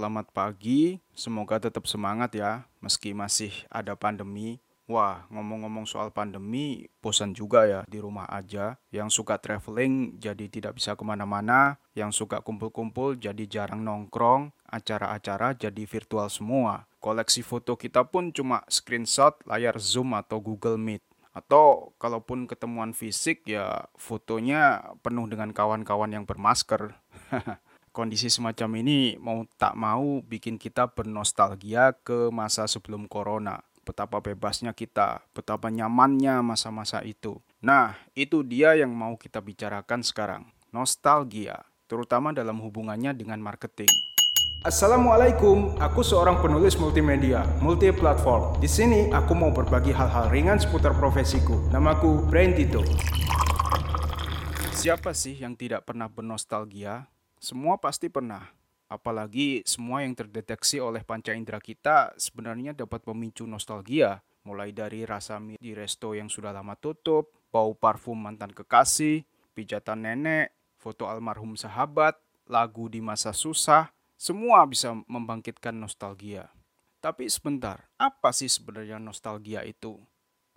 selamat pagi. Semoga tetap semangat ya, meski masih ada pandemi. Wah, ngomong-ngomong soal pandemi, bosan juga ya di rumah aja. Yang suka traveling jadi tidak bisa ke mana-mana, yang suka kumpul-kumpul jadi jarang nongkrong, acara-acara jadi virtual semua. Koleksi foto kita pun cuma screenshot layar Zoom atau Google Meet. Atau kalaupun ketemuan fisik ya fotonya penuh dengan kawan-kawan yang bermasker. Kondisi semacam ini mau tak mau bikin kita bernostalgia ke masa sebelum corona betapa bebasnya kita, betapa nyamannya masa-masa itu. Nah, itu dia yang mau kita bicarakan sekarang. Nostalgia, terutama dalam hubungannya dengan marketing. Assalamualaikum, aku seorang penulis multimedia, multi platform. Di sini aku mau berbagi hal-hal ringan seputar profesiku. Namaku Brain Tito. Siapa sih yang tidak pernah bernostalgia? Semua pasti pernah. Apalagi semua yang terdeteksi oleh panca indera kita sebenarnya dapat memicu nostalgia, mulai dari rasa mie di resto yang sudah lama tutup, bau parfum mantan kekasih, pijatan nenek, foto almarhum sahabat, lagu di masa susah, semua bisa membangkitkan nostalgia. Tapi sebentar, apa sih sebenarnya nostalgia itu?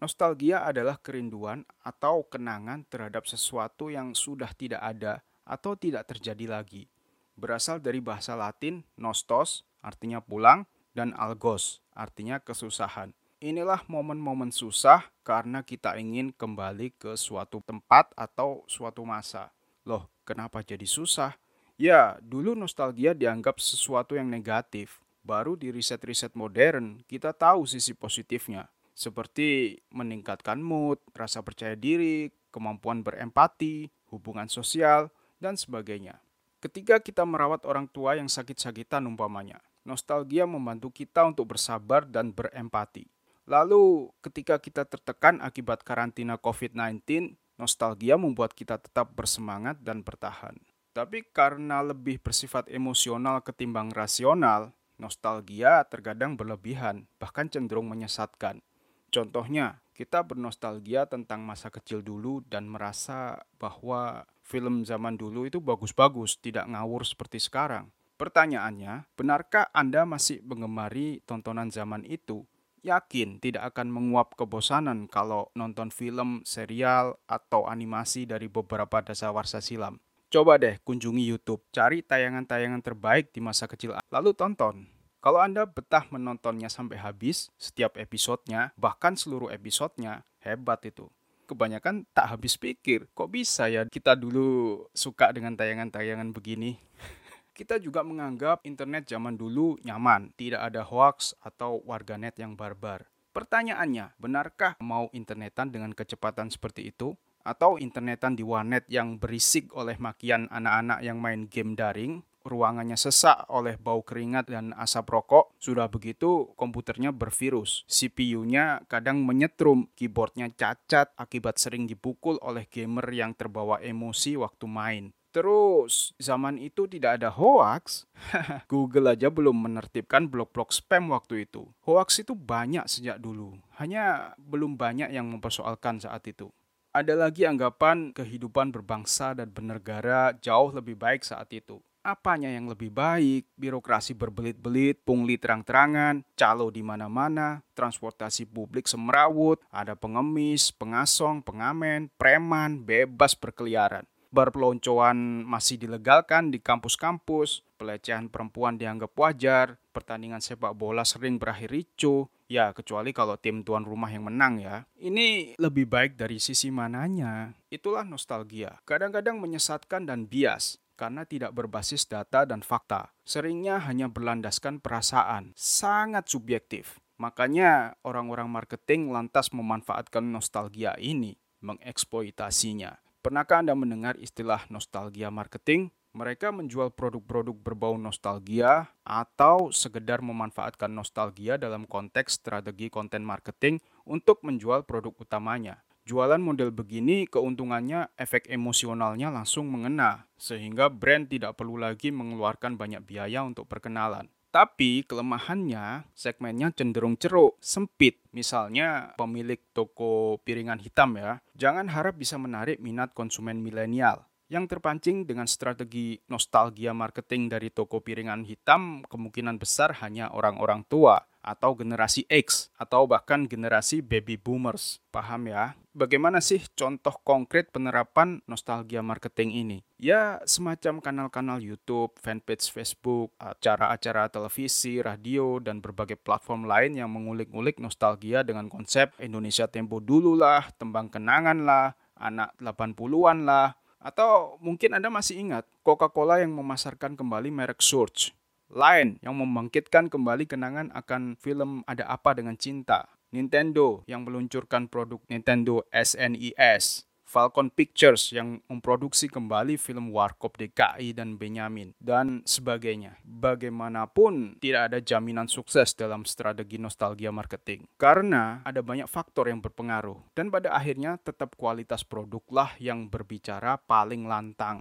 Nostalgia adalah kerinduan atau kenangan terhadap sesuatu yang sudah tidak ada atau tidak terjadi lagi berasal dari bahasa Latin nostos, artinya pulang, dan algos, artinya kesusahan. Inilah momen-momen susah karena kita ingin kembali ke suatu tempat atau suatu masa. Loh, kenapa jadi susah? Ya, dulu nostalgia dianggap sesuatu yang negatif. Baru di riset-riset modern, kita tahu sisi positifnya. Seperti meningkatkan mood, rasa percaya diri, kemampuan berempati, hubungan sosial, dan sebagainya. Ketika kita merawat orang tua yang sakit-sakitan umpamanya, nostalgia membantu kita untuk bersabar dan berempati. Lalu, ketika kita tertekan akibat karantina COVID-19, nostalgia membuat kita tetap bersemangat dan bertahan. Tapi karena lebih bersifat emosional ketimbang rasional, nostalgia terkadang berlebihan, bahkan cenderung menyesatkan. Contohnya, kita bernostalgia tentang masa kecil dulu dan merasa bahwa film zaman dulu itu bagus-bagus, tidak ngawur seperti sekarang. Pertanyaannya, benarkah Anda masih mengemari tontonan zaman itu? Yakin tidak akan menguap kebosanan kalau nonton film, serial, atau animasi dari beberapa dasawarsa silam? Coba deh kunjungi YouTube, cari tayangan-tayangan terbaik di masa kecil, lalu tonton. Kalau Anda betah menontonnya sampai habis, setiap episodenya, bahkan seluruh episodenya, hebat itu kebanyakan tak habis pikir. Kok bisa ya kita dulu suka dengan tayangan-tayangan begini? kita juga menganggap internet zaman dulu nyaman, tidak ada hoax atau warganet yang barbar. Pertanyaannya, benarkah mau internetan dengan kecepatan seperti itu? Atau internetan di warnet yang berisik oleh makian anak-anak yang main game daring? Ruangannya sesak oleh bau keringat dan asap rokok, sudah begitu komputernya bervirus. CPU-nya kadang menyetrum, keyboardnya cacat akibat sering dipukul oleh gamer yang terbawa emosi waktu main. Terus, zaman itu tidak ada hoax. Google aja belum menertibkan blok-blok spam waktu itu. Hoax itu banyak sejak dulu, hanya belum banyak yang mempersoalkan saat itu. Ada lagi anggapan kehidupan berbangsa dan bernegara jauh lebih baik saat itu apanya yang lebih baik, birokrasi berbelit-belit, pungli terang-terangan, calo di mana-mana, transportasi publik semrawut, ada pengemis, pengasong, pengamen, preman, bebas berkeliaran. Berpeloncoan masih dilegalkan di kampus-kampus, pelecehan perempuan dianggap wajar, pertandingan sepak bola sering berakhir ricu, ya kecuali kalau tim tuan rumah yang menang ya. Ini lebih baik dari sisi mananya. Itulah nostalgia. Kadang-kadang menyesatkan dan bias karena tidak berbasis data dan fakta. Seringnya hanya berlandaskan perasaan, sangat subjektif. Makanya orang-orang marketing lantas memanfaatkan nostalgia ini, mengeksploitasinya. Pernahkah Anda mendengar istilah nostalgia marketing? Mereka menjual produk-produk berbau nostalgia atau sekedar memanfaatkan nostalgia dalam konteks strategi konten marketing untuk menjual produk utamanya. Jualan model begini keuntungannya efek emosionalnya langsung mengena, sehingga brand tidak perlu lagi mengeluarkan banyak biaya untuk perkenalan. Tapi kelemahannya segmennya cenderung ceruk, sempit. Misalnya pemilik toko piringan hitam ya, jangan harap bisa menarik minat konsumen milenial. Yang terpancing dengan strategi nostalgia marketing dari toko piringan hitam kemungkinan besar hanya orang-orang tua atau generasi X atau bahkan generasi baby boomers. Paham ya? Bagaimana sih contoh konkret penerapan nostalgia marketing ini? Ya, semacam kanal-kanal YouTube, fanpage Facebook, acara-acara televisi, radio, dan berbagai platform lain yang mengulik-ulik nostalgia dengan konsep Indonesia Tempo dulu lah, tembang kenangan lah, anak 80-an lah, atau mungkin Anda masih ingat Coca-Cola yang memasarkan kembali merek Surge lain yang membangkitkan kembali kenangan akan film Ada Apa Dengan Cinta. Nintendo yang meluncurkan produk Nintendo SNES. Falcon Pictures yang memproduksi kembali film Warkop DKI dan Benyamin, dan sebagainya. Bagaimanapun, tidak ada jaminan sukses dalam strategi nostalgia marketing. Karena ada banyak faktor yang berpengaruh, dan pada akhirnya tetap kualitas produklah yang berbicara paling lantang.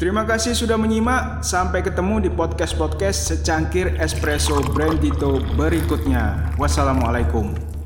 Terima kasih sudah menyimak. Sampai ketemu di podcast-podcast secangkir espresso Brandito berikutnya. Wassalamualaikum.